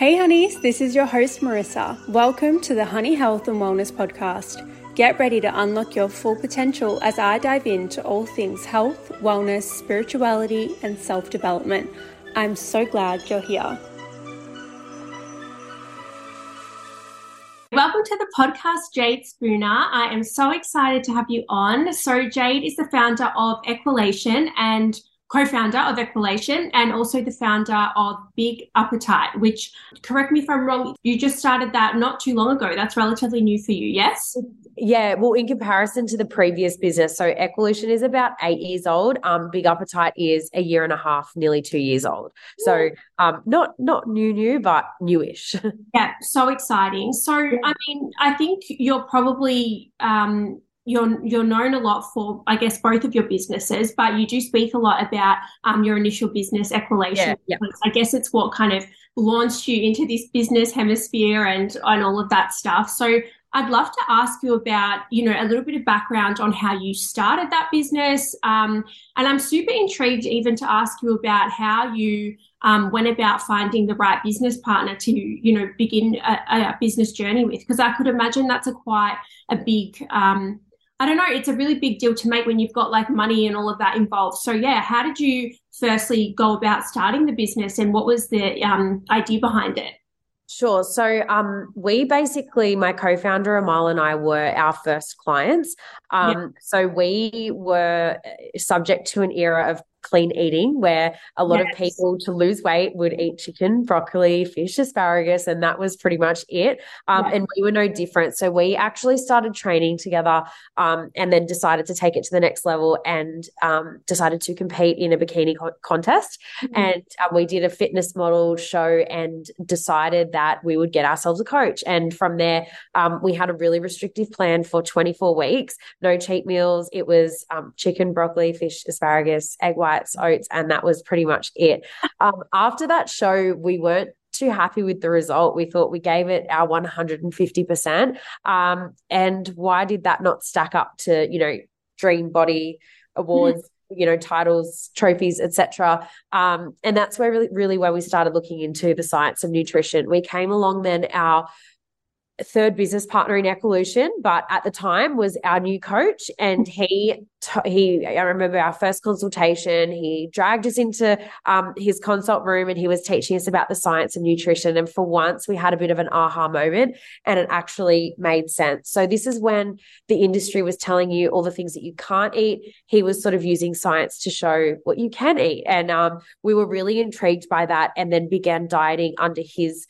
Hey, honeys, this is your host, Marissa. Welcome to the Honey Health and Wellness Podcast. Get ready to unlock your full potential as I dive into all things health, wellness, spirituality, and self development. I'm so glad you're here. Welcome to the podcast, Jade Spooner. I am so excited to have you on. So, Jade is the founder of Equalution and co-founder of Equalution and also the founder of Big Uppetite, which correct me if I'm wrong, you just started that not too long ago. That's relatively new for you, yes? Yeah, well, in comparison to the previous business, so Equalution is about eight years old. Um, Big Uppetite is a year and a half, nearly two years old. So, um, not not new, new, but newish. yeah, so exciting. So, I mean, I think you're probably um you're you're known a lot for I guess both of your businesses, but you do speak a lot about um, your initial business, Equalution. Yeah, yeah. I guess it's what kind of launched you into this business hemisphere and and all of that stuff. So I'd love to ask you about you know a little bit of background on how you started that business, um, and I'm super intrigued even to ask you about how you um, went about finding the right business partner to you know begin a, a business journey with because I could imagine that's a quite a big um, I don't know, it's a really big deal to make when you've got like money and all of that involved. So yeah, how did you firstly go about starting the business and what was the um, idea behind it? Sure. So um, we basically, my co-founder Amal and I were our first clients. Um, yep. So we were subject to an era of clean eating where a lot yes. of people to lose weight would eat chicken, broccoli, fish, asparagus, and that was pretty much it. Um, yeah. And we were no different. So we actually started training together um, and then decided to take it to the next level and um, decided to compete in a bikini co- contest. Mm-hmm. And um, we did a fitness model show and decided that we would get ourselves a coach. And from there, um, we had a really restrictive plan for 24 weeks, no cheat meals. It was um, chicken, broccoli, fish, asparagus, egg white whites, oats, and that was pretty much it. Um, after that show, we weren't too happy with the result. We thought we gave it our 150%. Um, and why did that not stack up to, you know, Dream Body Awards? Mm. You know, titles, trophies, etc. Um, and that's where really, really where we started looking into the science of nutrition. We came along then. Our third business partner in Equalution, but at the time was our new coach. And he, he, I remember our first consultation, he dragged us into um, his consult room and he was teaching us about the science of nutrition. And for once, we had a bit of an aha moment and it actually made sense. So, this is when the industry was telling you all the things that you can't eat. He was sort of using science to show what you can eat. And um, we were really intrigued by that and then began dieting under his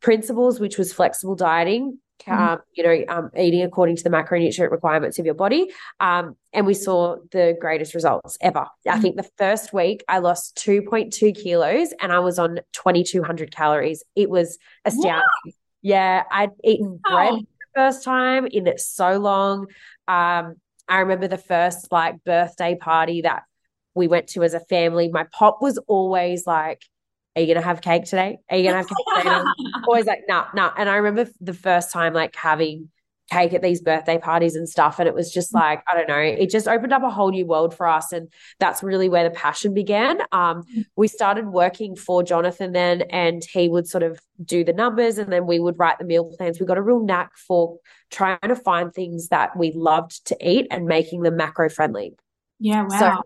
principles, which was flexible dieting, mm-hmm. um, you know, um, eating according to the macronutrient requirements of your body. Um, and we saw the greatest results ever. Mm-hmm. I think the first week I lost 2.2 kilos and I was on 2,200 calories. It was astounding. Yeah, I'd eaten bread oh. the first time in so long. Um, I remember the first like birthday party that we went to as a family. My pop was always like, are you gonna have cake today? Are you gonna have cake today? always like, nah, nah. And I remember the first time like having cake at these birthday parties and stuff. And it was just like, I don't know, it just opened up a whole new world for us. And that's really where the passion began. Um, we started working for Jonathan then, and he would sort of do the numbers and then we would write the meal plans. We got a real knack for trying to find things that we loved to eat and making them macro friendly. Yeah, wow. So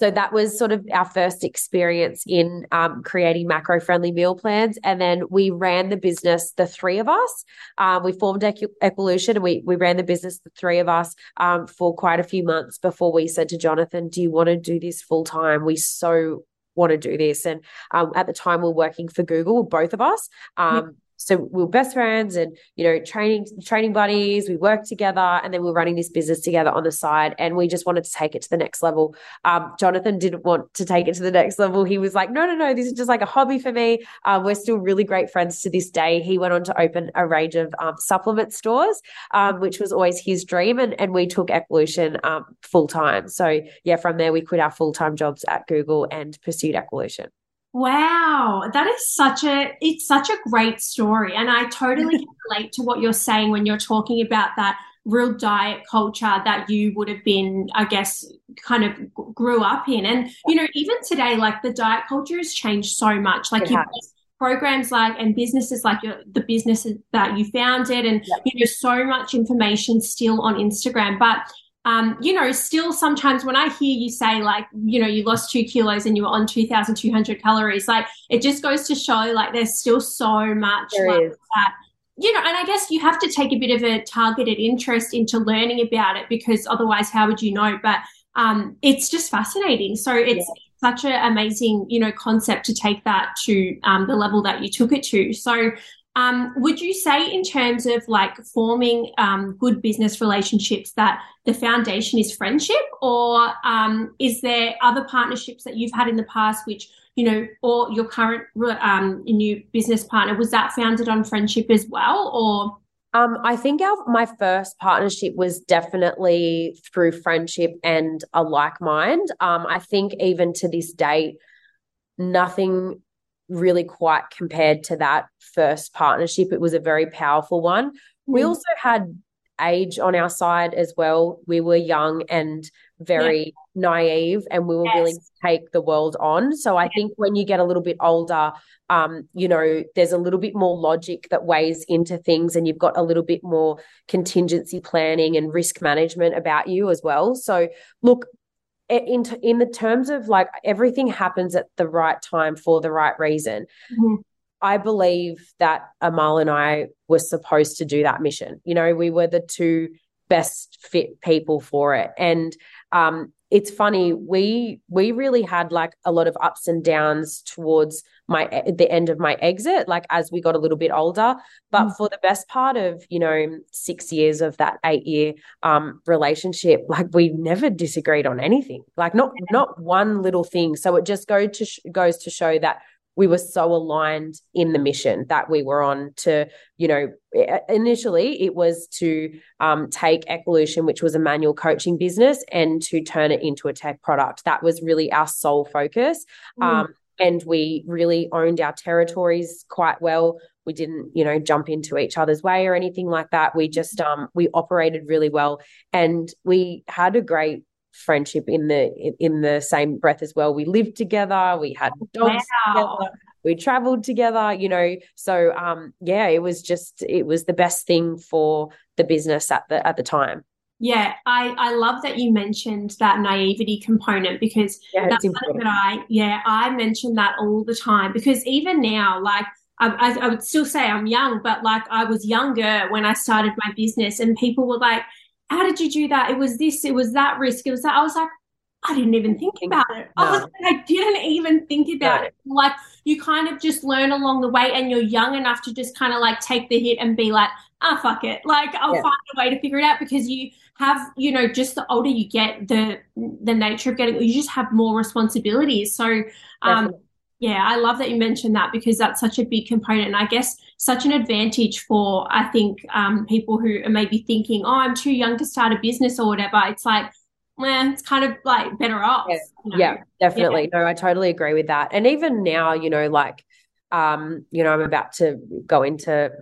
so that was sort of our first experience in um, creating macro friendly meal plans. And then we ran the business, the three of us. Um, we formed Equalution and we, we ran the business, the three of us, um, for quite a few months before we said to Jonathan, Do you want to do this full time? We so want to do this. And um, at the time, we are working for Google, both of us. Um, so we were best friends and you know training training buddies we worked together and then we were running this business together on the side and we just wanted to take it to the next level. Um, jonathan didn't want to take it to the next level. He was like no no no this is just like a hobby for me. Um, we're still really great friends to this day. He went on to open a range of um, supplement stores um, which was always his dream and, and we took equalution um, full time. So yeah from there we quit our full-time jobs at google and pursued equalution Wow, that is such a it's such a great story. And I totally can relate to what you're saying when you're talking about that real diet culture that you would have been I guess kind of grew up in. And you know even today like the diet culture has changed so much. Like you programs like and businesses like your the businesses that you founded and you know so much information still on Instagram. But um, you know, still sometimes when I hear you say like, you know, you lost two kilos and you were on 2,200 calories, like it just goes to show like there's still so much like that. You know, and I guess you have to take a bit of a targeted interest into learning about it because otherwise, how would you know? But um, it's just fascinating. So it's yeah. such an amazing, you know, concept to take that to um, the level that you took it to. So um, would you say, in terms of like forming um, good business relationships, that the foundation is friendship, or um, is there other partnerships that you've had in the past, which you know, or your current um, new business partner was that founded on friendship as well, or? Um, I think our my first partnership was definitely through friendship and a like mind. Um, I think even to this date, nothing really quite compared to that first partnership. It was a very powerful one. We also had age on our side as well. We were young and very yeah. naive and we were yes. willing to take the world on. So I think when you get a little bit older, um, you know, there's a little bit more logic that weighs into things and you've got a little bit more contingency planning and risk management about you as well. So look, in in the terms of like everything happens at the right time for the right reason. Mm-hmm. I believe that Amal and I were supposed to do that mission. You know, we were the two best fit people for it, and um, it's funny we we really had like a lot of ups and downs towards my the end of my exit like as we got a little bit older. But mm. for the best part of you know 6 years of that 8 year um relationship like we never disagreed on anything. Like not not one little thing. So it just go to sh- goes to show that we were so aligned in the mission that we were on to, you know, initially it was to um, take Equalution, which was a manual coaching business, and to turn it into a tech product. That was really our sole focus. Mm. Um, and we really owned our territories quite well. We didn't, you know, jump into each other's way or anything like that. We just um, we operated really well, and we had a great friendship in the in the same breath as well. We lived together, we had dogs wow. together, we traveled together, you know. So um yeah, it was just it was the best thing for the business at the at the time. Yeah, I, I love that you mentioned that naivety component because yeah, that's something that I yeah I mention that all the time because even now like I, I would still say I'm young but like I was younger when I started my business and people were like how did you do that? It was this, it was that risk, it was that. I was like, I didn't even think about it. No. I was like, I didn't even think about no. it. Like you kind of just learn along the way and you're young enough to just kind of like take the hit and be like, ah, fuck it. Like I'll yeah. find a way to figure it out because you have, you know, just the older you get, the the nature of getting you just have more responsibilities. So um Definitely. Yeah, I love that you mentioned that because that's such a big component. And I guess such an advantage for, I think, um, people who are maybe thinking, oh, I'm too young to start a business or whatever. It's like, well, it's kind of like better off. Yeah, you know? yeah definitely. Yeah. No, I totally agree with that. And even now, you know, like, um, you know, I'm about to go into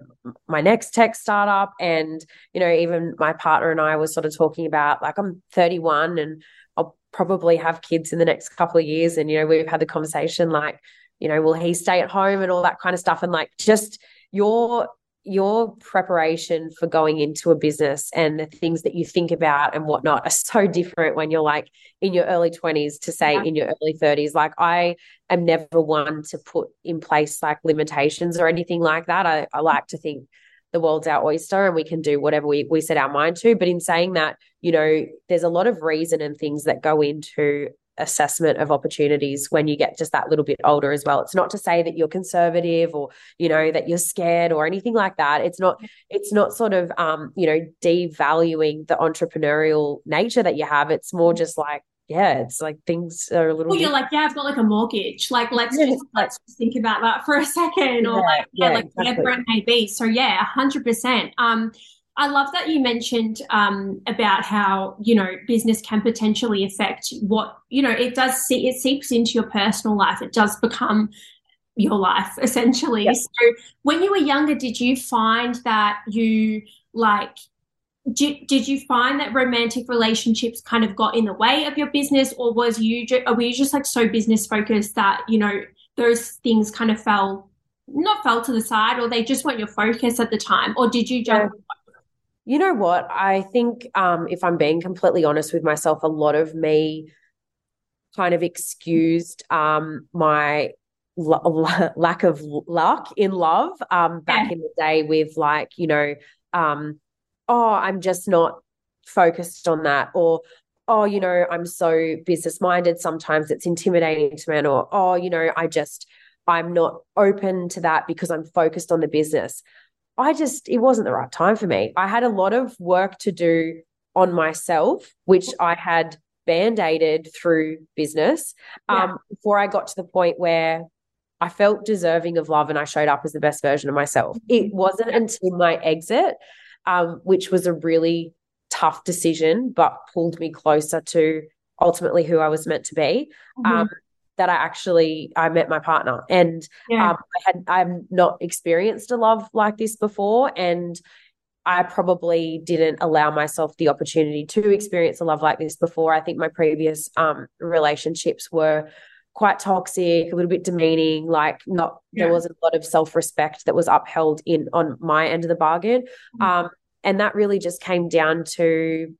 my next tech startup. And, you know, even my partner and I was sort of talking about like, I'm 31 and I'll probably have kids in the next couple of years. And, you know, we've had the conversation like, you know, will he stay at home and all that kind of stuff. And like just your your preparation for going into a business and the things that you think about and whatnot are so different when you're like in your early 20s to say yeah. in your early 30s like i am never one to put in place like limitations or anything like that i, I like to think the world's our oyster and we can do whatever we, we set our mind to. But in saying that, you know, there's a lot of reason and things that go into assessment of opportunities when you get just that little bit older as well. It's not to say that you're conservative or, you know, that you're scared or anything like that. It's not, it's not sort of um, you know, devaluing the entrepreneurial nature that you have. It's more just like yeah, it's like things are a little. Well, you're like, yeah, I've got like a mortgage. Like, let's yeah, just let's just think about that for a second, or yeah, like, yeah, yeah like exactly. whatever it may be. So yeah, hundred percent. Um, I love that you mentioned um about how you know business can potentially affect what you know. It does see it seeps into your personal life. It does become your life essentially. Yep. So when you were younger, did you find that you like did, did you find that romantic relationships kind of got in the way of your business or was you or were you just like so business focused that you know those things kind of fell not fell to the side or they just weren't your focus at the time? Or did you jump? You know what? I think um, if I'm being completely honest with myself, a lot of me kind of excused um, my lack of luck in love um, back yeah. in the day with like, you know, um, oh, I'm just not focused on that or oh, you know, I'm so business minded. Sometimes it's intimidating to men, or oh, you know, I just, I'm not open to that because I'm focused on the business. I just, it wasn't the right time for me. I had a lot of work to do on myself, which I had band aided through business um, yeah. before I got to the point where I felt deserving of love and I showed up as the best version of myself. It wasn't until my exit, um, which was a really tough decision, but pulled me closer to ultimately who I was meant to be. Mm-hmm. Um, that I actually I met my partner, and yeah. um, I had I've not experienced a love like this before, and I probably didn't allow myself the opportunity to experience a love like this before. I think my previous um, relationships were quite toxic, a little bit demeaning, like not yeah. there wasn't a lot of self-respect that was upheld in on my end of the bargain. Mm-hmm. Um, and that really just came down to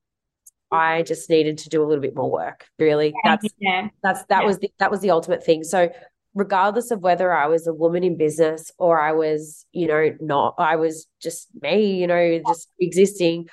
I just needed to do a little bit more work. Really, that's yeah. that's that yeah. was the, that was the ultimate thing. So, regardless of whether I was a woman in business or I was, you know, not, I was just me, you know, just existing.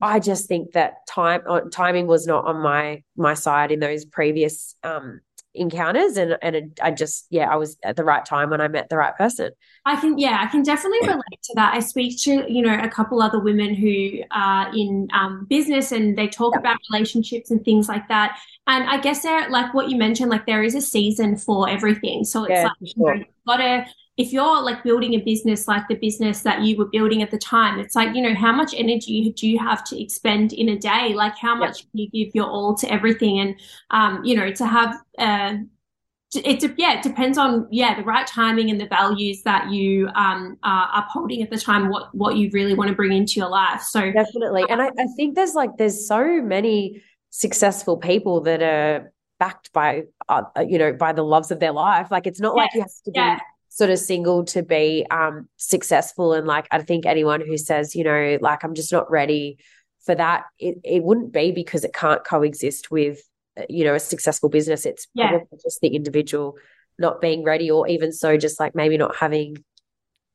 I just think that time uh, timing was not on my my side in those previous um, encounters and and I just yeah I was at the right time when I met the right person. I can yeah I can definitely relate to that. I speak to you know a couple other women who are in um, business and they talk yeah. about relationships and things like that. And I guess there like what you mentioned like there is a season for everything. So it's yeah, like sure. you know, you've got to if you're like building a business like the business that you were building at the time, it's like, you know, how much energy do you have to expend in a day? Like how much can you give your all to everything? And, um, you know, to have, uh, it yeah it depends on yeah the right timing and the values that you um are upholding at the time what what you really want to bring into your life. So definitely. And I, I think there's like there's so many successful people that are backed by uh, you know by the loves of their life. Like it's not like you have to be yeah sort of single to be um, successful. And like, I think anyone who says, you know, like, I'm just not ready for that, it, it wouldn't be because it can't coexist with, uh, you know, a successful business. It's yeah. probably just the individual not being ready, or even so, just like maybe not having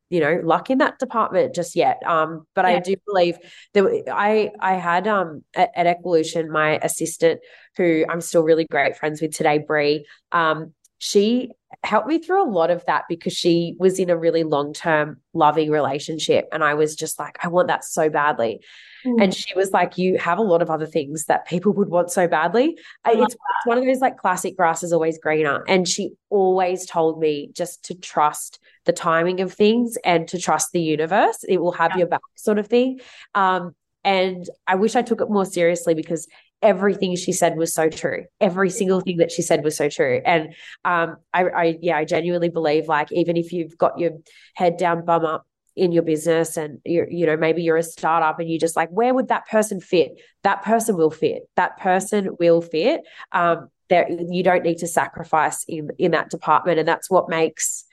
you know luck in that department just yet um but yeah. i do believe that i i had um at, at equalution my assistant who i'm still really great friends with today brie um she helped me through a lot of that because she was in a really long term loving relationship. And I was just like, I want that so badly. Mm. And she was like, You have a lot of other things that people would want so badly. It's, it's one of those like classic grass is always greener. And she always told me just to trust the timing of things and to trust the universe. It will have yeah. your back, sort of thing. Um, and I wish I took it more seriously because everything she said was so true. Every single thing that she said was so true. And um, I, I, yeah, I genuinely believe like even if you've got your head down, bum up in your business, and you you know maybe you're a startup and you just like where would that person fit? That person will fit. That person will fit. Um, there you don't need to sacrifice in in that department, and that's what makes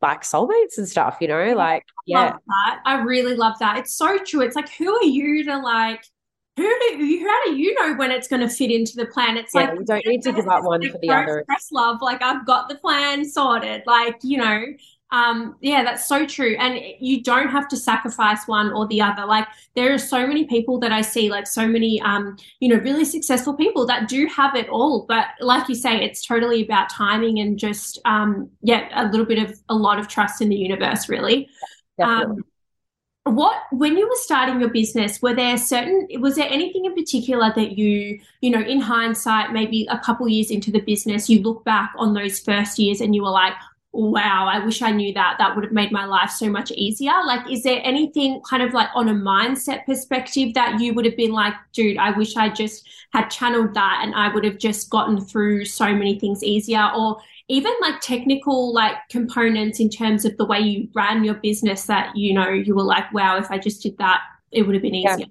like soulmates and stuff. You know, like yeah, I really love that. It's so true. It's like who are you to like who do you, how do you know when it's going to fit into the plan? It's yeah, like you don't need to give up one for the other. Express love, like I've got the plan sorted. Like you know, um, yeah, that's so true. And you don't have to sacrifice one or the other. Like there are so many people that I see, like so many, um, you know, really successful people that do have it all. But like you say, it's totally about timing and just, um, yeah, a little bit of a lot of trust in the universe, really. Definitely. Um, what when you were starting your business were there certain was there anything in particular that you you know in hindsight maybe a couple years into the business you look back on those first years and you were like wow i wish i knew that. That would have made my life so much easier. Like is there anything kind of like on a mindset perspective that you would have been like dude i wish i just had channeled that and i would have just gotten through so many things easier or even like technical like components in terms of the way you ran your business that you know you were like wow if i just did that it would have been easier yeah.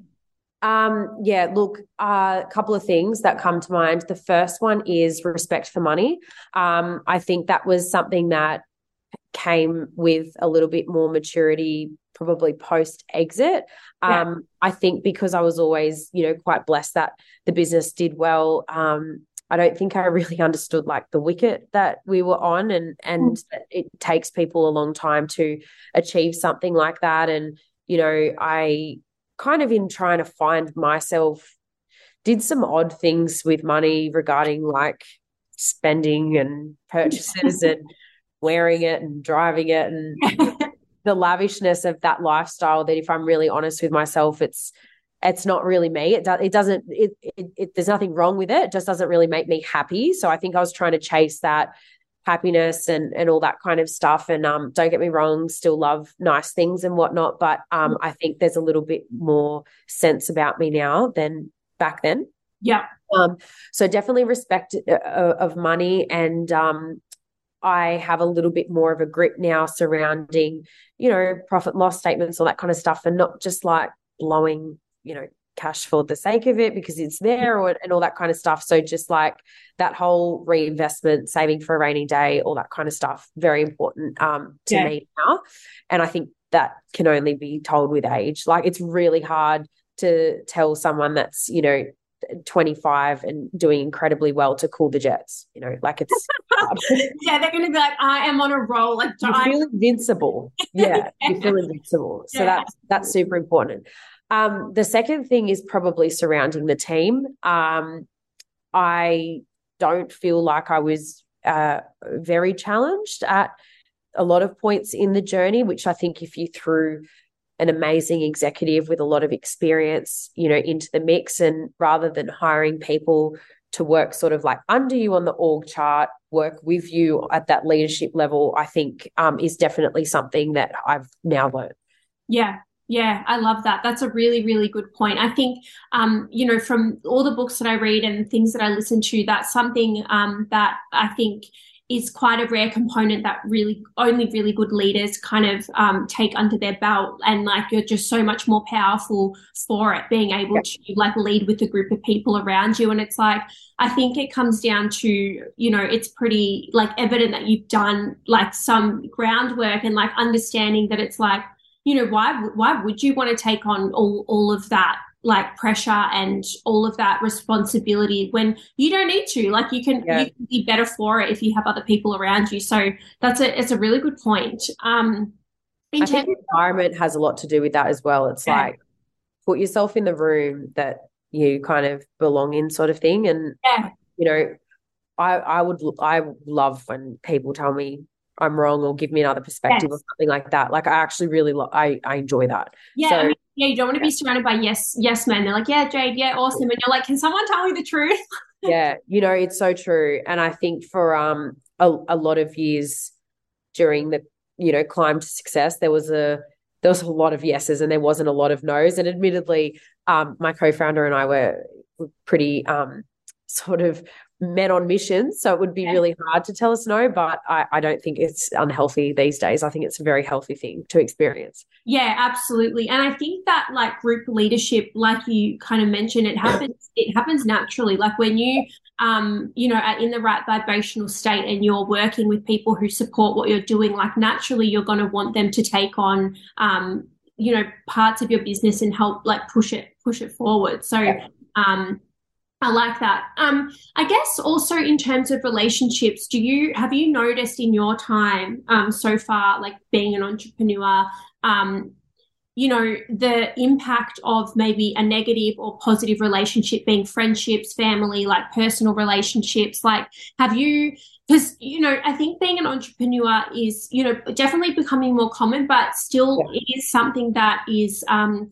Um, yeah, look, a uh, couple of things that come to mind. The first one is respect for money. Um, I think that was something that came with a little bit more maturity probably post exit. Yeah. Um, I think because I was always, you know, quite blessed that the business did well. Um, I don't think I really understood like the wicket that we were on, and and mm. it takes people a long time to achieve something like that. And you know, I kind of in trying to find myself did some odd things with money regarding like spending and purchases and wearing it and driving it and the lavishness of that lifestyle that if I'm really honest with myself, it's it's not really me. It, do, it doesn't. It, it, it, there's nothing wrong with it. It just doesn't really make me happy. So I think I was trying to chase that happiness and and all that kind of stuff. And um, don't get me wrong, still love nice things and whatnot. But um, I think there's a little bit more sense about me now than back then. Yeah. Um. So definitely respect uh, of money and um I have a little bit more of a grip now surrounding, you know, profit loss statements, all that kind of stuff, and not just like blowing, you know, cash for the sake of it because it's there or, and all that kind of stuff. So just like that whole reinvestment, saving for a rainy day, all that kind of stuff, very important um, to yeah. me now. And I think that can only be told with age. Like it's really hard to tell someone that's, you know, 25 and doing incredibly well to cool the jets. You know, like it's yeah, they're going to be like, I am on a roll. Like, you feel invincible. Yeah, you feel invincible. So yeah. that's that's super important. Um, the second thing is probably surrounding the team. Um, I don't feel like I was uh, very challenged at a lot of points in the journey, which I think if you threw an amazing executive with a lot of experience, you know, into the mix. And rather than hiring people to work sort of like under you on the org chart, work with you at that leadership level, I think um, is definitely something that I've now learned. Yeah, yeah, I love that. That's a really, really good point. I think, um, you know, from all the books that I read and things that I listen to, that's something um, that I think is quite a rare component that really only really good leaders kind of um, take under their belt and like you're just so much more powerful for it being able to like lead with a group of people around you and it's like i think it comes down to you know it's pretty like evident that you've done like some groundwork and like understanding that it's like you know why why would you want to take on all all of that like pressure and all of that responsibility when you don't need to like you can yeah. you can be better for it if you have other people around you so that's a it's a really good point um I think environment has a lot to do with that as well it's yeah. like put yourself in the room that you kind of belong in sort of thing and yeah. you know I I would I love when people tell me I'm wrong or give me another perspective yes. or something like that. Like I actually really lo- I I enjoy that. Yeah, so, I mean, yeah, you don't want to yeah. be surrounded by yes yes men. They're like, yeah, Jade, yeah, awesome, and you're like, can someone tell me the truth? yeah, you know, it's so true, and I think for um a, a lot of years during the you know climb to success, there was a there was a lot of yeses and there wasn't a lot of nos. And admittedly, um, my co-founder and I were pretty um sort of men on missions. So it would be really hard to tell us no, but I, I, don't think it's unhealthy these days. I think it's a very healthy thing to experience. Yeah, absolutely. And I think that like group leadership, like you kind of mentioned, it happens, it happens naturally. Like when you um, you know, are in the right vibrational state and you're working with people who support what you're doing, like naturally you're gonna want them to take on um, you know, parts of your business and help like push it, push it forward. So um I like that. Um, I guess also in terms of relationships, do you have you noticed in your time um, so far, like being an entrepreneur, um, you know, the impact of maybe a negative or positive relationship being friendships, family, like personal relationships? Like, have you? Because you know, I think being an entrepreneur is you know definitely becoming more common, but still yeah. it is something that is um,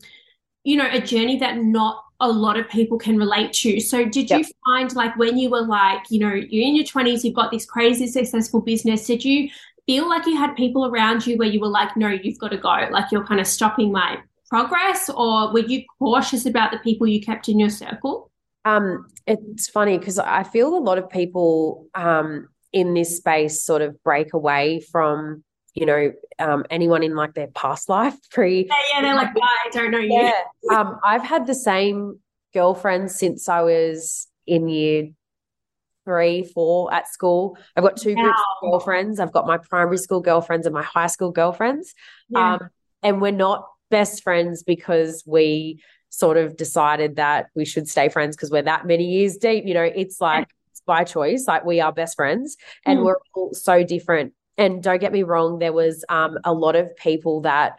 you know a journey that not a lot of people can relate to. So did yep. you find like when you were like, you know, you're in your 20s, you've got this crazy successful business, did you feel like you had people around you where you were like, no, you've got to go, like you're kind of stopping my progress or were you cautious about the people you kept in your circle? Um, it's funny because I feel a lot of people um, in this space sort of break away from you know, um, anyone in like their past life pre. Yeah, yeah they're like, I don't know you. Yeah. Um, I've had the same girlfriend since I was in year three, four at school. I've got two wow. groups of girlfriends. I've got my primary school girlfriends and my high school girlfriends. Yeah. Um, and we're not best friends because we sort of decided that we should stay friends because we're that many years deep. You know, it's like yeah. it's by choice. Like we are best friends and mm. we're all so different. And don't get me wrong, there was um, a lot of people that,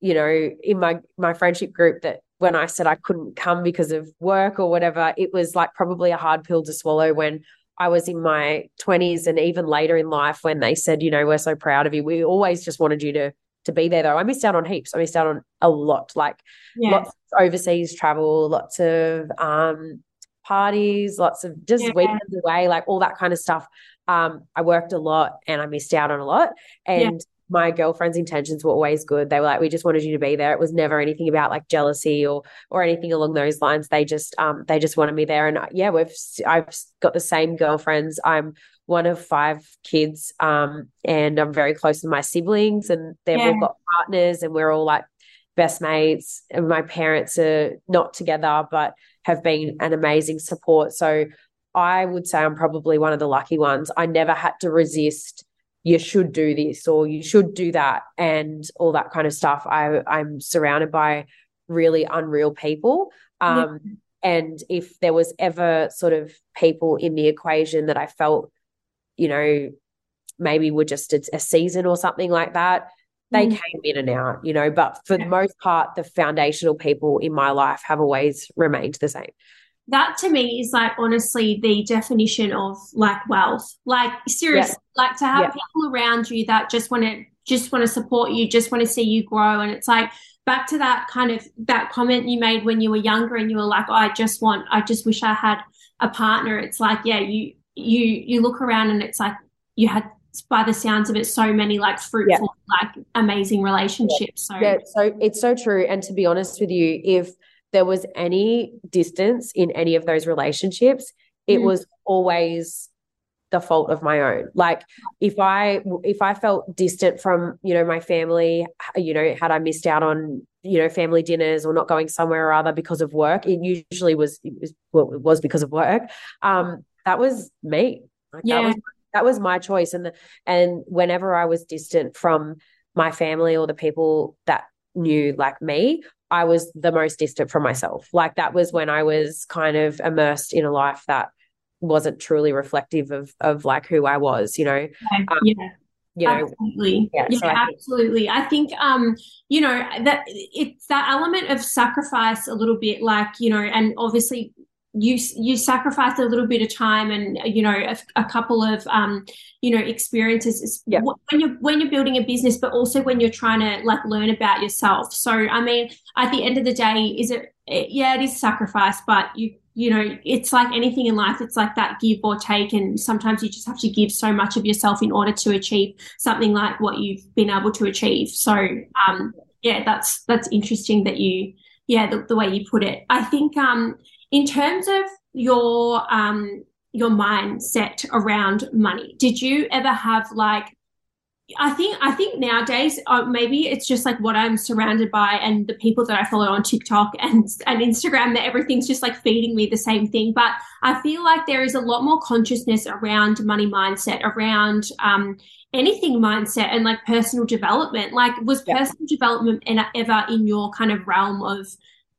you know, in my my friendship group that when I said I couldn't come because of work or whatever, it was like probably a hard pill to swallow when I was in my 20s and even later in life when they said, you know, we're so proud of you. We always just wanted you to to be there though. I missed out on heaps. I missed out on a lot, like yeah. lots of overseas travel, lots of um parties, lots of just yeah. weekends away, like all that kind of stuff. Um, I worked a lot and I missed out on a lot. And yeah my girlfriend's intentions were always good. They were like, we just wanted you to be there. It was never anything about like jealousy or or anything along those lines. They just um they just wanted me there. And uh, yeah, we've I've got the same girlfriends. I'm one of five kids, um, and I'm very close to my siblings, and they've yeah. all got partners, and we're all like best mates. And my parents are not together, but have been an amazing support. So I would say I'm probably one of the lucky ones. I never had to resist you should do this or you should do that and all that kind of stuff i i'm surrounded by really unreal people um, yeah. and if there was ever sort of people in the equation that i felt you know maybe were just a, a season or something like that they mm. came in and out you know but for yeah. the most part the foundational people in my life have always remained the same that to me is like honestly the definition of like wealth. Like seriously, yeah. like to have yeah. people around you that just want to just want to support you, just want to see you grow. And it's like back to that kind of that comment you made when you were younger and you were like, oh, I just want, I just wish I had a partner. It's like, yeah, you you you look around and it's like you had by the sounds of it so many like fruitful yeah. like amazing relationships so yeah so it's so true and to be honest with you if there was any distance in any of those relationships, it mm. was always the fault of my own like if i if i felt distant from you know my family you know had i missed out on you know family dinners or not going somewhere or other because of work it usually was it was, well, it was because of work um that was me like, yeah. that was that was my choice and the, and whenever i was distant from my family or the people that knew like me I was the most distant from myself. Like that was when I was kind of immersed in a life that wasn't truly reflective of of like who I was, you know. Yeah. Um, yeah. You know, absolutely. Yeah, yeah so I absolutely. Think- I think um, you know, that it's that element of sacrifice a little bit like, you know, and obviously you you sacrifice a little bit of time and you know a, a couple of um, you know experiences. Yeah. when you're when you're building a business but also when you're trying to like learn about yourself. So i mean at the end of the day is it yeah it is sacrifice but you you know it's like anything in life. It's like that give or take and sometimes you just have to give so much of yourself in order to achieve something like what you've been able to achieve. So um yeah that's that's interesting that you yeah the, the way you put it. I think um in terms of your um your mindset around money, did you ever have like I think I think nowadays uh, maybe it's just like what I'm surrounded by and the people that I follow on TikTok and and Instagram that everything's just like feeding me the same thing. But I feel like there is a lot more consciousness around money mindset, around um, anything mindset and like personal development. Like was yeah. personal development ever in your kind of realm of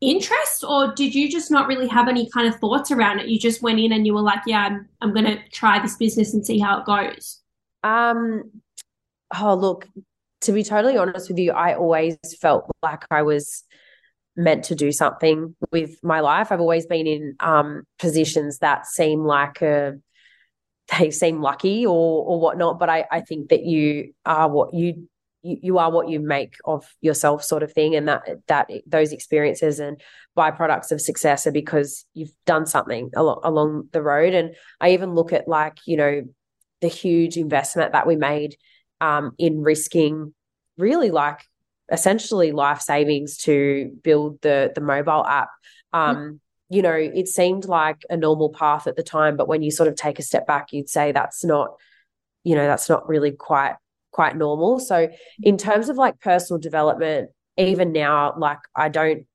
interest or did you just not really have any kind of thoughts around it? You just went in and you were like yeah i'm, I'm going to try this business and see how it goes. Um oh look to be totally honest with you i always felt like i was meant to do something with my life. I've always been in um positions that seem like a they seem lucky or or whatnot but i i think that you are what you you, you are what you make of yourself sort of thing. And that that those experiences and byproducts of success are because you've done something along, along the road. And i even look at like you know the huge investment that we made um, in risking really like essentially life savings to build the the mobile app. Um, mm-hmm. you know it seemed like a normal path at the time but when you sort of take a step back you'd say that's not you know that's not really quite quite normal. So in terms of like personal development, even now, like I don't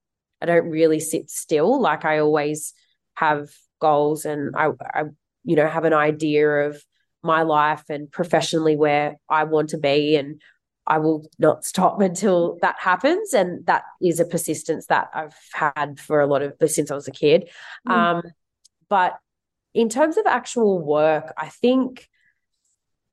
I don't really sit still. Like I always have goals and I I you know, have an idea of my life and professionally where I want to be and I will not stop until that happens. And that is a persistence that I've had for a lot of since I was a kid. Mm. Um, but in terms of actual work, I think,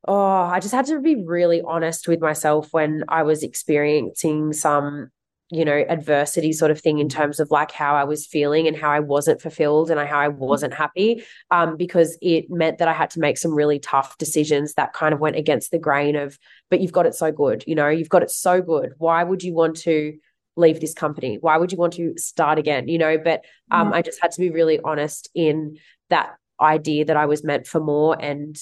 oh, I just had to be really honest with myself when I was experiencing some you know, adversity sort of thing in terms of like how I was feeling and how I wasn't fulfilled and how I wasn't happy. Um, because it meant that I had to make some really tough decisions that kind of went against the grain of, but you've got it so good, you know, you've got it so good. Why would you want to leave this company? Why would you want to start again? You know, but um, yeah. I just had to be really honest in that idea that I was meant for more and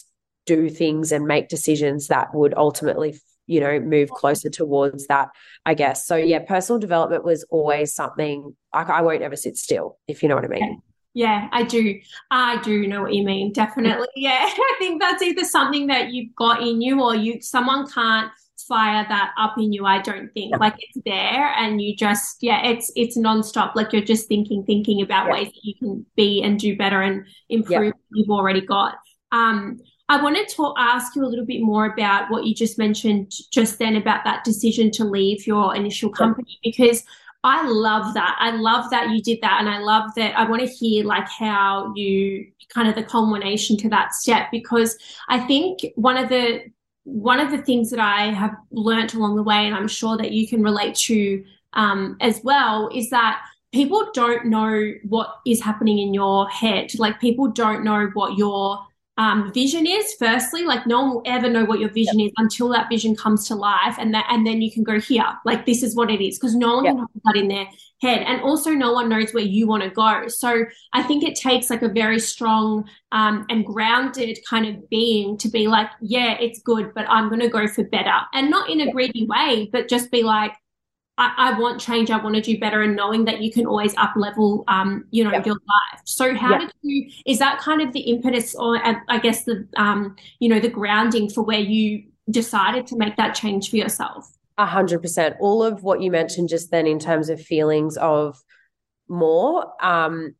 do things and make decisions that would ultimately you know move closer towards that i guess. So yeah personal development was always something I, I won't ever sit still if you know what i mean. Yeah i do. I do know what you mean definitely. Yeah i think that's either something that you've got in you or you someone can't fire that up in you i don't think. Like it's there and you just yeah it's it's nonstop. Like you're just thinking thinking about yeah. ways that you can be and do better and improve yeah. you've already got. Um I wanted to ask you a little bit more about what you just mentioned just then about that decision to leave your initial company because I love that. I love that you did that. And I love that I want to hear like how you kind of the culmination to that step because I think one of the one of the things that I have learnt along the way, and I'm sure that you can relate to um, as well, is that people don't know what is happening in your head. Like people don't know what your um, vision is firstly like no one will ever know what your vision yep. is until that vision comes to life and that and then you can go here like this is what it is because no one yep. can have that in their head and also no one knows where you want to go so i think it takes like a very strong um, and grounded kind of being to be like yeah it's good but i'm going to go for better and not in a greedy way but just be like I, I, want change. I want to do better, and knowing that you can always up level, um, you know, your life. So, how did you? Is that kind of the impetus, or I guess the, um, you know, the grounding for where you decided to make that change for yourself? A hundred percent. All of what you mentioned just then, in terms of feelings of more, um,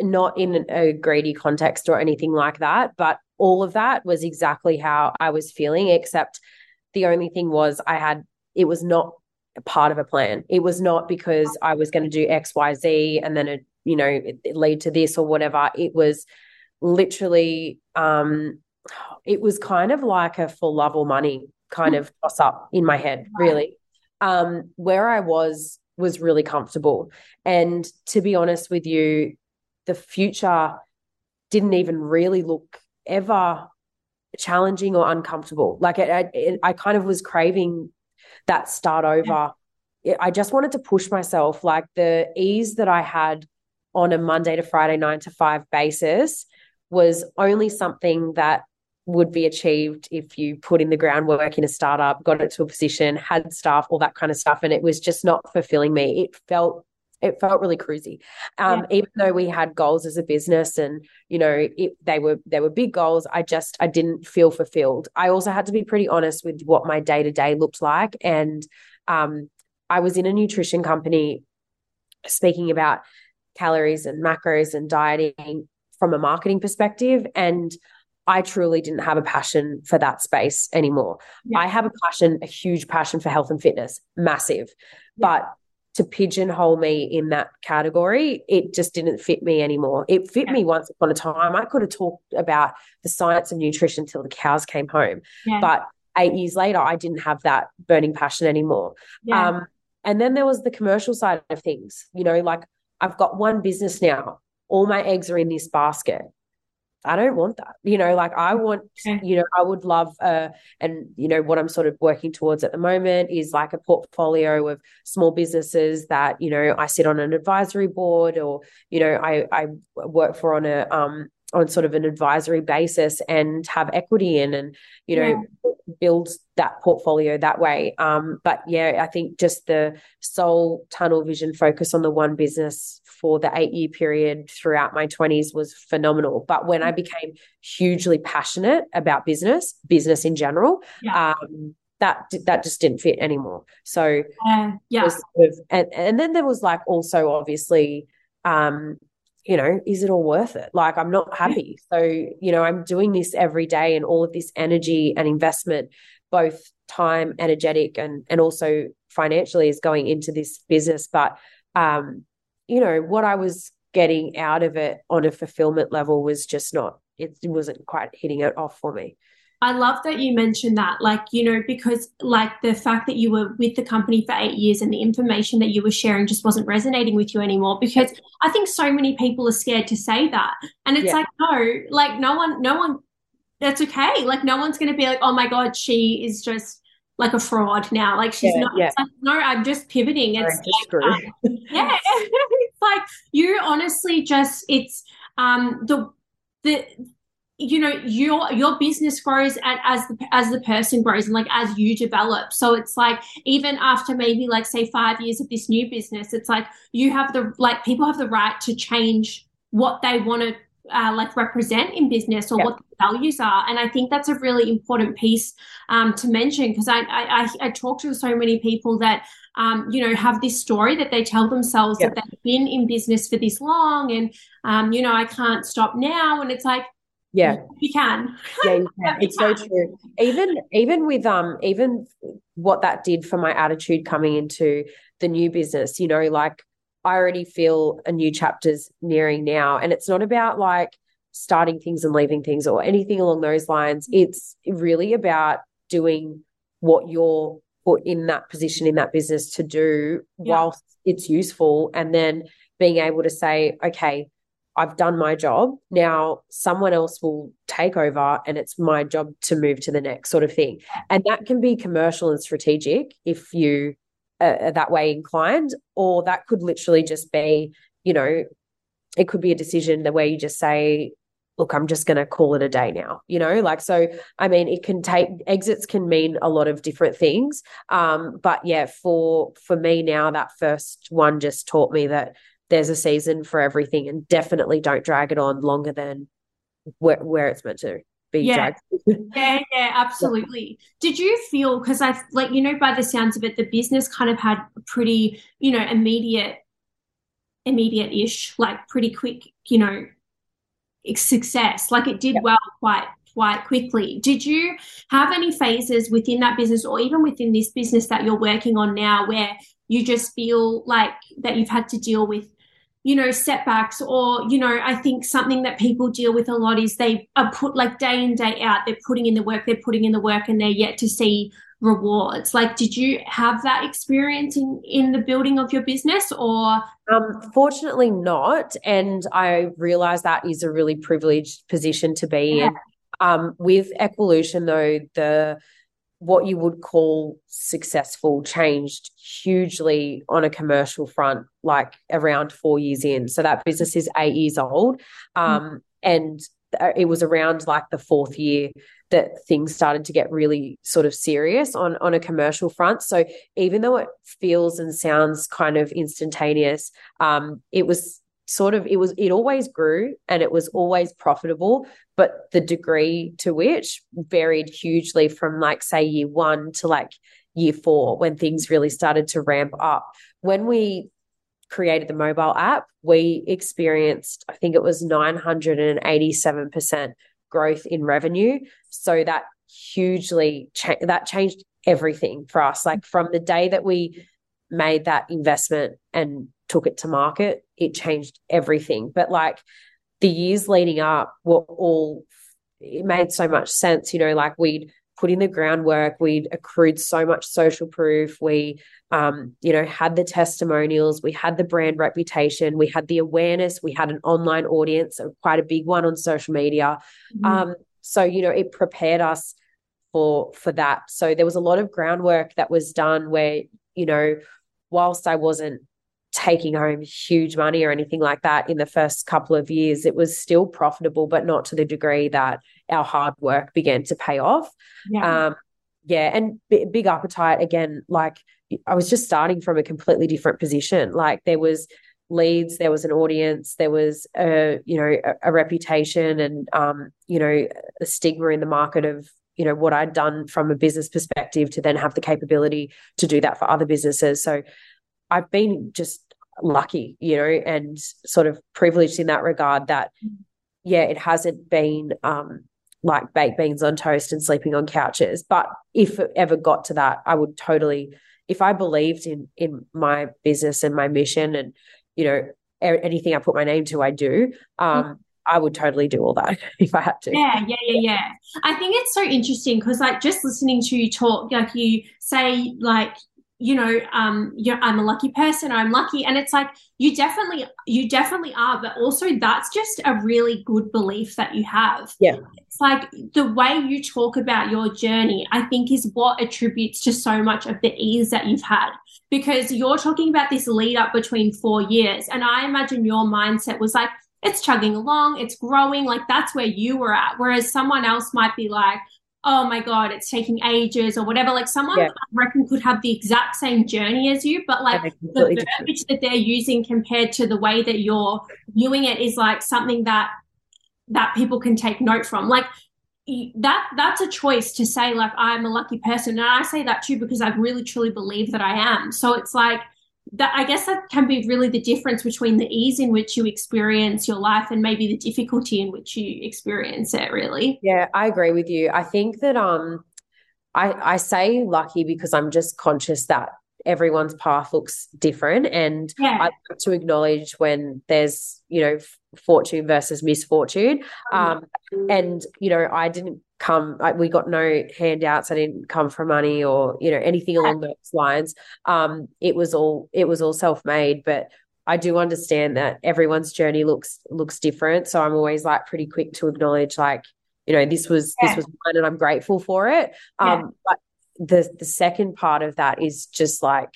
not in a greedy context or anything like that, but all of that was exactly how I was feeling. Except the only thing was, I had it was not part of a plan. It was not because I was going to do X, Y, Z, and then it, you know, it, it lead to this or whatever. It was literally, um, it was kind of like a full love or money kind of toss up in my head, really. Um, where I was was really comfortable, and to be honest with you, the future didn't even really look ever challenging or uncomfortable. Like I, I, I kind of was craving that start over. Yeah. I just wanted to push myself, like the ease that I had on a Monday to Friday, nine to five basis was only something that would be achieved if you put in the groundwork in a startup, got it to a position, had staff, all that kind of stuff. And it was just not fulfilling me. It felt it felt really cruisy um, yeah. even though we had goals as a business and you know it, they were they were big goals i just i didn't feel fulfilled i also had to be pretty honest with what my day to day looked like and um, i was in a nutrition company speaking about calories and macros and dieting from a marketing perspective and I truly didn't have a passion for that space anymore. Yeah. I have a passion, a huge passion for health and fitness, massive. Yeah. But to pigeonhole me in that category, it just didn't fit me anymore. It fit yeah. me once upon a time. I could have talked about the science of nutrition till the cows came home. Yeah. But eight years later, I didn't have that burning passion anymore. Yeah. Um, and then there was the commercial side of things, you know, like I've got one business now. All my eggs are in this basket. I don't want that. You know, like I want, you know, I would love, uh, and you know, what I'm sort of working towards at the moment is like a portfolio of small businesses that, you know, I sit on an advisory board or, you know, I, I work for on a, um, on sort of an advisory basis and have equity in and you know yeah. build that portfolio that way um but yeah i think just the sole tunnel vision focus on the one business for the eight year period throughout my 20s was phenomenal. But when I mm. became hugely passionate about business, business in general, yeah. um, that that just didn't fit anymore. So uh, yeah, sort of, and and then there was like also obviously um, you know, is it all worth it? Like, I'm not happy. So, you know, I'm doing this every day and all of this energy and investment, both time, energetic, and, and also financially is going into this business. But, um, you know, what I was getting out of it on a fulfillment level was just not, it wasn't quite hitting it off for me. I love that you mentioned that, like, you know, because like the fact that you were with the company for eight years and the information that you were sharing just wasn't resonating with you anymore. Because I think so many people are scared to say that. And it's yeah. like, no, like, no one, no one, that's okay. Like, no one's going to be like, oh my God, she is just like a fraud now. Like, she's yeah, not, yeah. Like, no, I'm just pivoting. It's like, um, yeah. it's like, you honestly just, it's, um, the, the, you know your your business grows and as the as the person grows and like as you develop so it's like even after maybe like say five years of this new business it's like you have the like people have the right to change what they want to uh, like represent in business or yep. what the values are and i think that's a really important piece um, to mention because I, I i talk to so many people that um, you know, have this story that they tell themselves that they've been in business for this long and, um, you know, I can't stop now. And it's like, yeah you can yeah you can. it's so true even even with um even what that did for my attitude coming into the new business you know like i already feel a new chapter's nearing now and it's not about like starting things and leaving things or anything along those lines it's really about doing what you're put in that position in that business to do yeah. whilst it's useful and then being able to say okay I've done my job. Now someone else will take over and it's my job to move to the next sort of thing. And that can be commercial and strategic if you are that way inclined, or that could literally just be, you know, it could be a decision the way you just say, look, I'm just going to call it a day now, you know, like, so, I mean, it can take exits can mean a lot of different things. Um, but yeah, for, for me now, that first one just taught me that there's a season for everything and definitely don't drag it on longer than where, where it's meant to be yeah. yeah, yeah, absolutely. Did you feel because I like you know by the sounds of it, the business kind of had pretty you know immediate, immediate ish, like pretty quick, you know, success. Like it did yeah. well quite quite quickly. Did you have any phases within that business or even within this business that you're working on now where you just feel like that you've had to deal with you know, setbacks or, you know, I think something that people deal with a lot is they are put like day in, day out, they're putting in the work, they're putting in the work and they're yet to see rewards. Like, did you have that experience in, in the building of your business or? Um, fortunately not. And I realize that is a really privileged position to be yeah. in. Um, with Equalution though, the, what you would call successful changed hugely on a commercial front, like around four years in. So that business is eight years old. Um, mm. And uh, it was around like the fourth year that things started to get really sort of serious on on a commercial front so even though it feels and sounds kind of instantaneous um, it was sort of it was it always grew and it was always profitable but the degree to which varied hugely from like say year 1 to like year 4 when things really started to ramp up. When we created the mobile app we experienced i think it was 987% growth in revenue. So that hugely cha- that changed everything for us. Like from the day that we made that investment and took it to market, it changed everything. But like the years leading up were all, it made so much sense. You know, like we'd put in the groundwork, we'd accrued so much social proof. We, um, you know, had the testimonials, we had the brand reputation, we had the awareness, we had an online audience, quite a big one on social media. Mm-hmm. Um, so, you know, it prepared us for for that. So there was a lot of groundwork that was done where, you know, whilst I wasn't taking home huge money or anything like that in the first couple of years. It was still profitable, but not to the degree that our hard work began to pay off. Yeah. Um, yeah. And b- Big Uppetite again, like I was just starting from a completely different position. Like there was leads, there was an audience, there was a, you know, a, a reputation and, um, you know, a stigma in the market of, you know, what I'd done from a business perspective to then have the capability to do that for other businesses. So I've been just lucky, you know, and sort of privileged in that regard that, yeah, it hasn't been um, like baked beans on toast and sleeping on couches. But if it ever got to that, I would totally, if I believed in in my business and my mission and, you know, anything I put my name to, I do. Um, mm-hmm. I would totally do all that if I had to. Yeah, yeah, yeah, yeah. I think it's so interesting because, like, just listening to you talk, like, you say, like, you know, um, you're, I'm a lucky person, I'm lucky. And it's like, you definitely, you definitely are, but also that's just a really good belief that you have. Yeah. It's like the way you talk about your journey, I think is what attributes to so much of the ease that you've had. Because you're talking about this lead up between four years. And I imagine your mindset was like, it's chugging along, it's growing. Like that's where you were at. Whereas someone else might be like, oh my god it's taking ages or whatever. Like someone yeah. i reckon could have the exact same journey as you but like the verbiage that they're using compared to the way that you're viewing it is like something that that people can take note from. Like that that's a choice to say like i'm a lucky person. And i say that too because i really truly believe that i am. So it's like that I guess that can be really the difference between the ease in which you experience your life and maybe the difficulty in which you experience it really. Yeah, I agree with you. I think that um I I say lucky because I'm just conscious that everyone's path looks different and yeah. I to acknowledge when there's, you know, fortune versus misfortune. Mm. Um and you know, I didn't come like we got no handouts i didn't come for money or you know anything along those lines um it was all it was all self-made but i do understand that everyone's journey looks looks different so i'm always like pretty quick to acknowledge like you know this was yeah. this was mine and i'm grateful for it um yeah. but the the second part of that is just like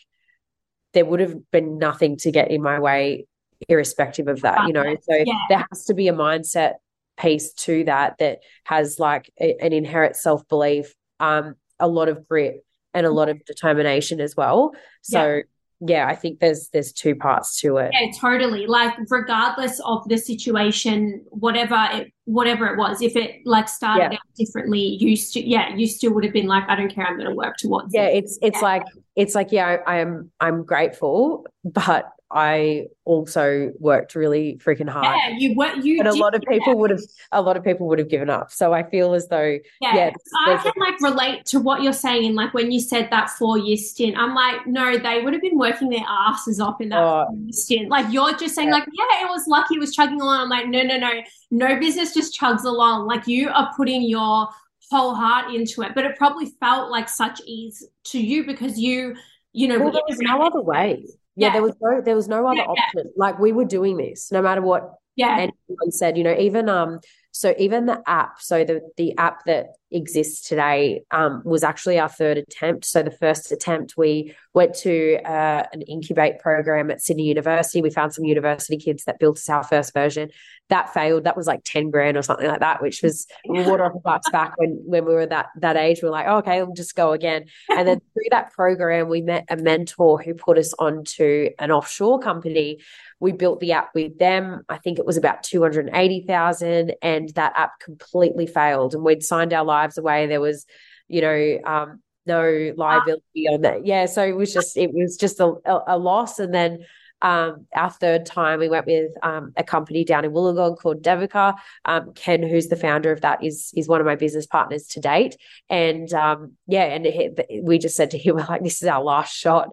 there would have been nothing to get in my way irrespective of that you know so yeah. there has to be a mindset piece to that that has like a, an inherent self belief, um, a lot of grit, and a lot of determination as well. So. Yeah. Yeah, I think there's there's two parts to it. Yeah, totally. Like regardless of the situation, whatever it whatever it was, if it like started yeah. out differently, you st- yeah, you still would have been like, I don't care, I'm going to work towards. Yeah, it. it's it's yeah. like it's like yeah, I, I am I'm grateful, but I also worked really freaking hard. Yeah, you what you and a lot of people would have a lot of people would have given up. So I feel as though yeah, yeah I can like relate to what you're saying. Like when you said that four year stint, I'm like, no, they would have been working their asses off in that oh, stint. Like you're just saying, yeah. like, yeah, it was lucky, it was chugging along. I'm like, no, no, no, no business just chugs along. Like you are putting your whole heart into it, but it probably felt like such ease to you because you, you know, well, there was no other way yeah, yeah, there was no there was no other yeah, option. Yeah. Like we were doing this no matter what yeah. anyone said. You know, even um, so even the app, so the the app that exists today um, was actually our third attempt. So the first attempt, we went to uh, an incubate program at Sydney University. We found some university kids that built us our first version. That failed. That was like ten grand or something like that, which was water off a buck's back when when we were that that age. We are like, oh, okay, we'll just go again. And then through that program, we met a mentor who put us onto an offshore company we built the app with them. I think it was about 280,000 and that app completely failed and we'd signed our lives away. There was, you know, um, no liability on that. Yeah. So it was just, it was just a, a loss. And then um, our third time, we went with um, a company down in Wollongong called Devika. Um, Ken, who's the founder of that, is is one of my business partners to date. And um, yeah, and he, we just said to him, "We're like, this is our last shot.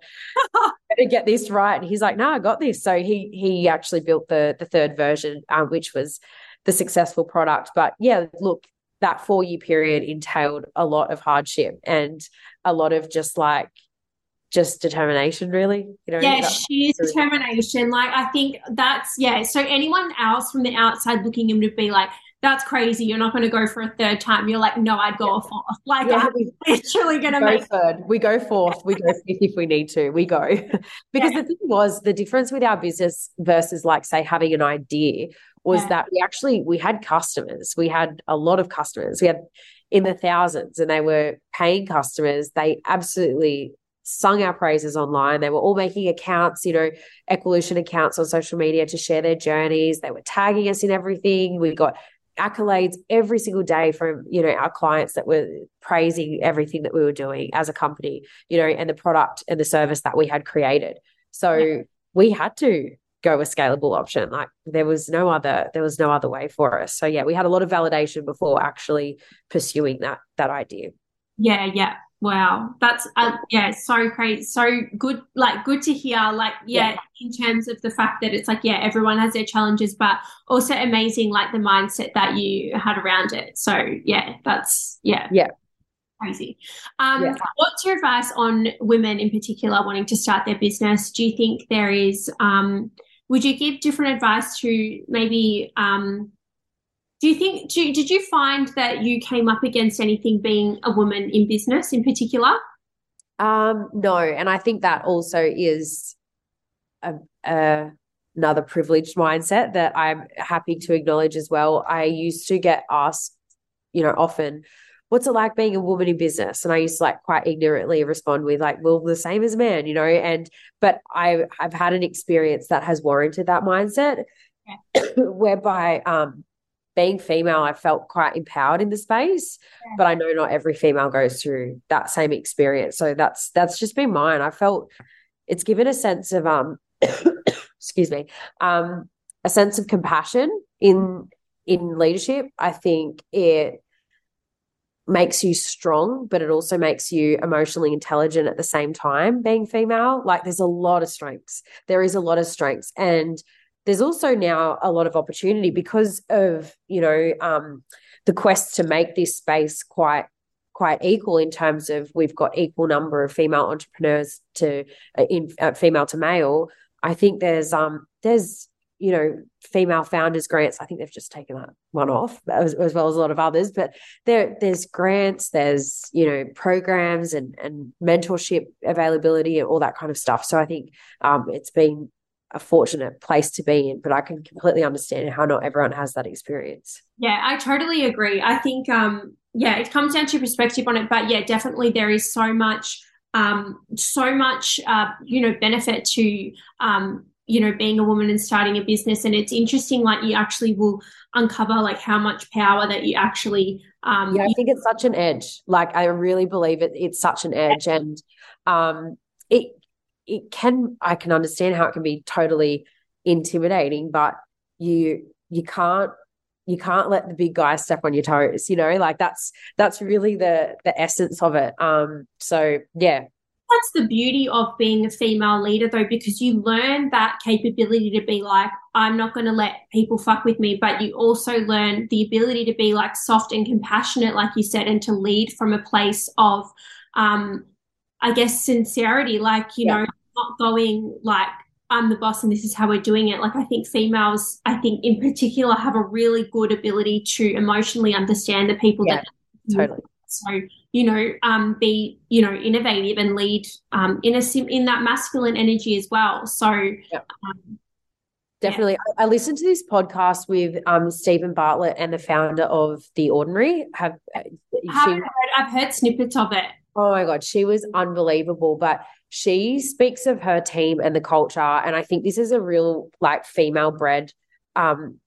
Better get this right. And he's like, no, I got this. So he he actually built the the third version, um, which was the successful product. But yeah, look, that four year period entailed a lot of hardship and a lot of just like just determination really you know? Yeah sheer determination. Like i think that's yeah so anyone else from the outside looking in would be like that's crazy you're not going to go for a third time. You're like no i'd go yeah. a fourth like yeah, i'm literally going to make third. We go fourth. We go fifth if we need to. We go. Because yeah. the thing was the difference with our business versus like say having an idea was yeah. that we actually we had customers we had a lot of customers we had in the thousands and they were paying customers they absolutely sung our praises online. They were all making accounts, you know, Equalution accounts on social media to share their journeys. They were tagging us in everything. We got accolades every single day from you know our clients that were praising everything that we were doing as a company you know and the product and the service that we had created so yeah. we had to go a scalable option. Like there was no other there was no other way for us. So yeah, we had a lot of validation before actually pursuing that that idea. Yeah, yeah. Wow, that's uh, yeah, so crazy, so good. Like good to hear. Like yeah, yeah, in terms of the fact that it's like yeah, everyone has their challenges, but also amazing like the mindset that you had around it. So yeah, that's yeah, yeah, crazy. Um, yeah. What's your advice on women in particular wanting to start their business? Do you think there is um, would you give different advice to maybe um, do you think do, did you find that you came up against anything being a woman in business in particular? Um, no and i think that also is a, a, another privileged mindset that i'm happy to acknowledge as well. I used to get asked you know often what's it like being a woman in business? And I used to like quite ignorantly respond with like, well, the same as man, you know, and, but I, I've had an experience that has warranted that mindset yeah. whereby, um, being female, I felt quite empowered in the space, yeah. but I know not every female goes through that same experience. So that's, that's just been mine. I felt it's given a sense of, um, excuse me, um, a sense of compassion in, in leadership. I think it, makes you strong, but it also makes you emotionally intelligent at the same time, being female. Like there's a lot of strengths. There is a lot of strengths. And there's also now a lot of opportunity because of, you know, um, the quest to make this space quite quite equal in terms of we've got equal number of female entrepreneurs to uh, in uh, female to male i think there's um there's you know, female founders grants. I think they've just taken that one off, as, as, well as a lot of others. But there, there's grants, there's you know programs and and mentorship availability and all that kind of stuff. So I think um, it's been a fortunate place to be in. But I can completely understand how not everyone has that experience. Yeah, I totally agree. I think um, yeah, it comes down to perspective on it. But yeah, definitely there is so much. Um, so much, uh, you know, benefit to um, you know being a woman and starting a business. And it's interesting like you actually will uncover like how much power that you actually um yeah i think it's such an edge. Like i really believe it it's such an edge. And um it it can i can understand how it can be totally intimidating but you you can't you can't let the big guy step on your toes you know? Like that's that's really the the essence of it. Um so yeah that's the beauty of being a female leader though because you learn that capability to be like i'm not going to let people fuck with me but you also learn the ability to be like soft and compassionate like you said and to lead from a place of um i guess sincerity like you yeah. know not going like I'm the boss and this is how we're doing it. Like, I think females, I think in particular, have a really good ability to emotionally understand the people yeah, that totally. So you know, um, be, you know, innovative and lead um, in a sim- in that masculine energy as well. So, yep. um, definitely, yeah. I, I, listened to this podcast with um, Steven Bartlett and the founder of The Ordinary. Have uh, she, heard, I've heard snippets of it. Oh my god, she was unbelievable, but she speaks of her team and the culture, and I think this is a real like female bred um,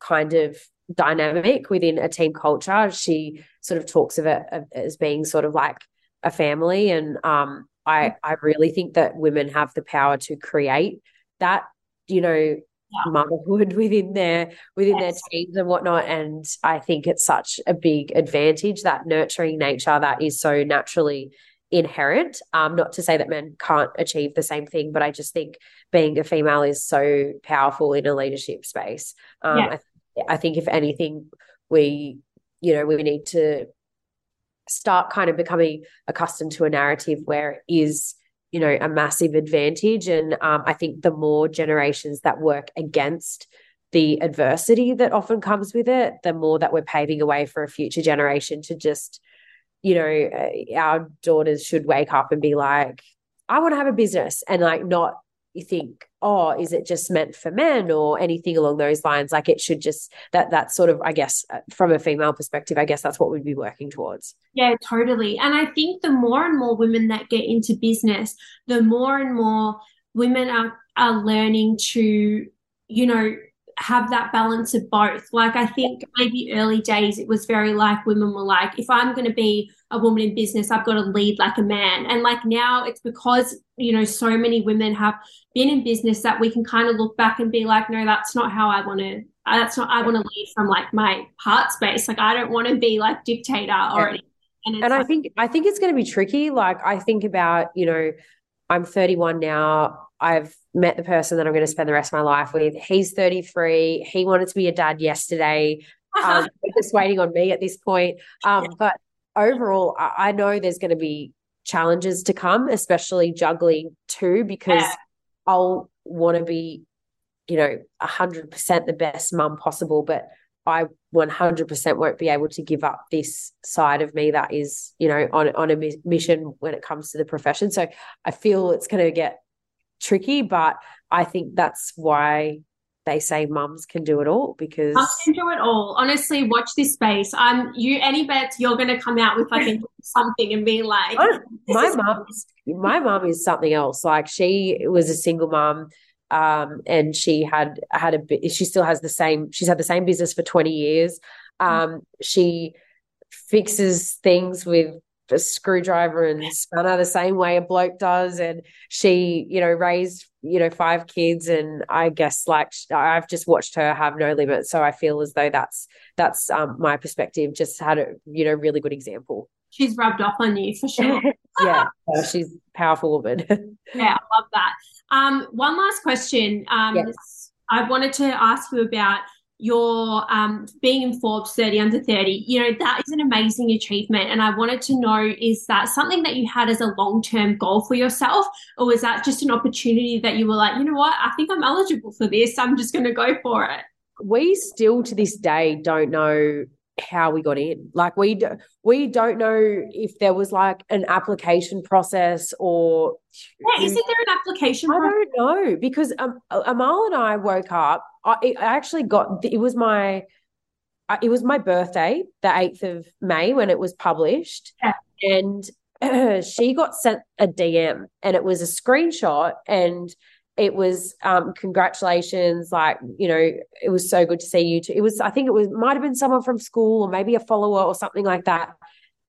kind of dynamic within a team culture. She sort of talks of it as being sort of like a family, and um, I I really think that women have the power to create that, you know, yeah. motherhood within their within yes. their teams and whatnot. And I think it's such a big advantage that nurturing nature that is so naturally inherent. Um, not to say that men can't achieve the same thing, but I just think being a female is so powerful in a leadership space. Um, yeah. I I think if anything, we, you know, we need to start kind of becoming accustomed to a narrative where it is, you know, a massive advantage. And um, I think the more generations that work against the adversity that often comes with it, the more that we're paving a way for a future generation to just, you know, uh, our daughters should wake up and be like, I want to have a business and like not you think oh is it just meant for men or anything along those lines? Like it should just that that's sort of i guess uh, from a female perspective i guess that's what we'd be working towards. Yeah totally. And i think the more and more women that get into business the more and more women are are learning to you know have that balance of both. Like I think maybe early days it was very like women were like, if I'm going to be a woman in business, I've got to lead like a man. And like now it's because, you know, so many women have been in business that we can kind of look back and be like, no, that's not how I want to, uh, that's not, I want to lead from like my heart space. Like I don't want to be like dictator or anything. And, and I think, I think it's going to be tricky. Like I think about, you know, I'm 31 now. I've met the person that I'm going to spend the rest of my life with. He's 33. He wanted to be a dad yesterday. Um, just waiting on me at this point. Um, but overall, I, I, know there's going to be challenges to come, especially juggling two, because yeah. I'll want to be, you know, 100% the best mum possible. But I 100% won't be able to give up this side of me that is, you know, on on a mission when it comes to the profession. So I feel it's going to get tricky, but I think that's why they say mums can do it all because mums can do it all. Honestly, watch this space. I'm you any bets you're gonna come out with like something and be like my mum my mum is something else. Like she was a single mom. um, and she had had a bit she still has the same she's had the same business for 20 years um, she fixes things with a screwdriver and spanner the same way a bloke does. And she you know raised you know five kids and i guess like i've just watched her have no limits. so i feel as though that's that's um, my perspective. Just had a you know really good example. She's rubbed off on you for sure. Yeah. She's powerful woman. Yeah i love that. Um, one last question. Um, yes. i wanted to ask you about your um, being in Forbes 30 under 30, you know, that is an amazing achievement. And I wanted to know is that something that you had as a long term goal for yourself? Or was that just an opportunity that you were like, you know what, I think I'm eligible for this. I'm just going to go for it? We still to this day don't know how we got in. Like we do, we don't know if there was like an application process or yeah, isn't there an application? I process? don't know because um, Amal and I woke up. I, I actually got it was my it was my birthday, the eighth of May when it was published, yeah. and uh, she got sent a DM, and it was a screenshot and it was um, congratulations like you know it was so good to see you too. It was i think it was might have been someone from school or maybe a follower or something like that.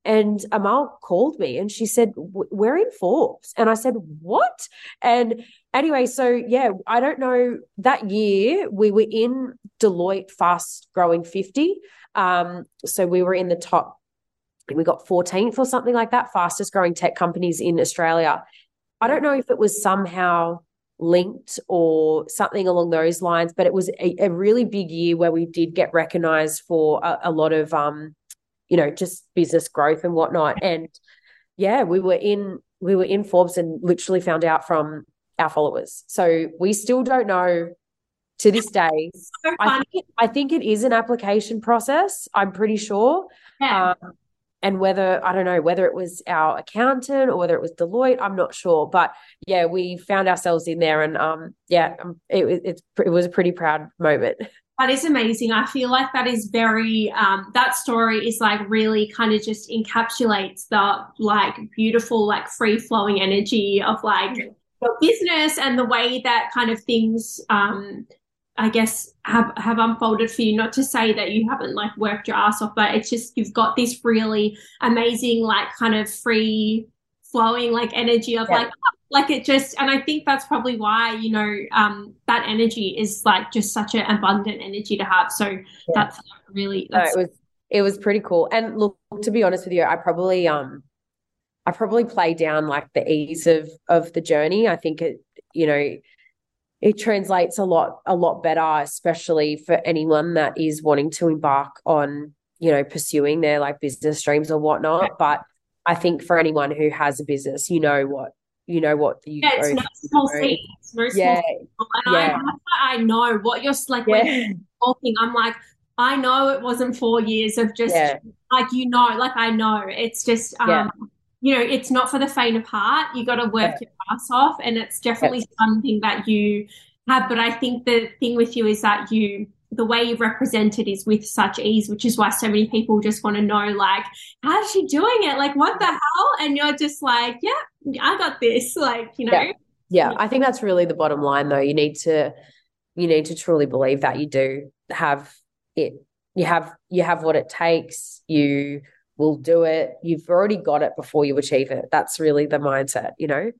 And amal called me and she said we're in forbes. And i said what? And anyway so yeah i don't know that year we were in deloitte fast growing 50 um, so we were in the top we got 14th or something like that fastest growing tech companies in australia. I don't know if it was somehow linked or something along those lines. But it was a, a really big year where we did get recognized for a, a, lot of, um, you know, just business growth and whatnot. And yeah, we were in we were in Forbes and literally found out from our followers. So we still don't know to this day. So I, think it, I think it is an application process. I'm pretty sure. Yeah. Um, and whether I don't know whether it was our accountant or whether it was Deloitte, I'm not sure. But yeah, we found ourselves in there, and um, yeah, um, it, it's it was a pretty proud moment. That is amazing. I feel like that is very um, that story is like really kind of just encapsulates the like beautiful like free flowing energy of like your business and the way that kind of things um I guess have have unfolded for you. Not to say that you haven't like worked your ass off, but it's just you've got this really amazing, like kind of free flowing like energy of yeah. like like it just and I think that's probably why, you know, um that energy is like just such an abundant energy to have. So yeah. that's really that's no, it was it was pretty cool. And look, to be honest with you, I probably um I probably play down like the ease of of the journey. I think it, you know, it translates a lot a lot better especially for anyone that is wanting to embark on you know pursuing their like business dreams or whatnot but i think for anyone who has a business you know what you know what you yeah, it's no small thing. It's no yeah. small and yeah. I, I know what you're like yeah. when you're talking i'm like i know it wasn't four years of just yeah. like you know like i know it's just um yeah you know, it's not for the faint of heart. You got to work yeah. your ass off, and it's definitely yeah. something that you have. But I think the thing with you is that you, the way you represent it is with such ease, which is why so many people just want to know, like, how's she doing it? Like, what the hell? And you're just like, yeah, I got this. Like, you know. Yeah. yeah, I think that's really the bottom line, though. You need to you need to truly believe that you do have it. You have you have what it takes. You will do it. You've already got it before you achieve it. That's really the mindset, you know?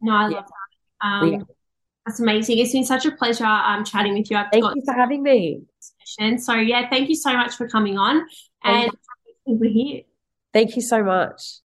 No, I yeah. love that. Um, yeah. That's amazing. It's been such a pleasure um, chatting with you. I've thank you for having me. So, yeah, thank you so much for coming on. And we're here. Thank you so much.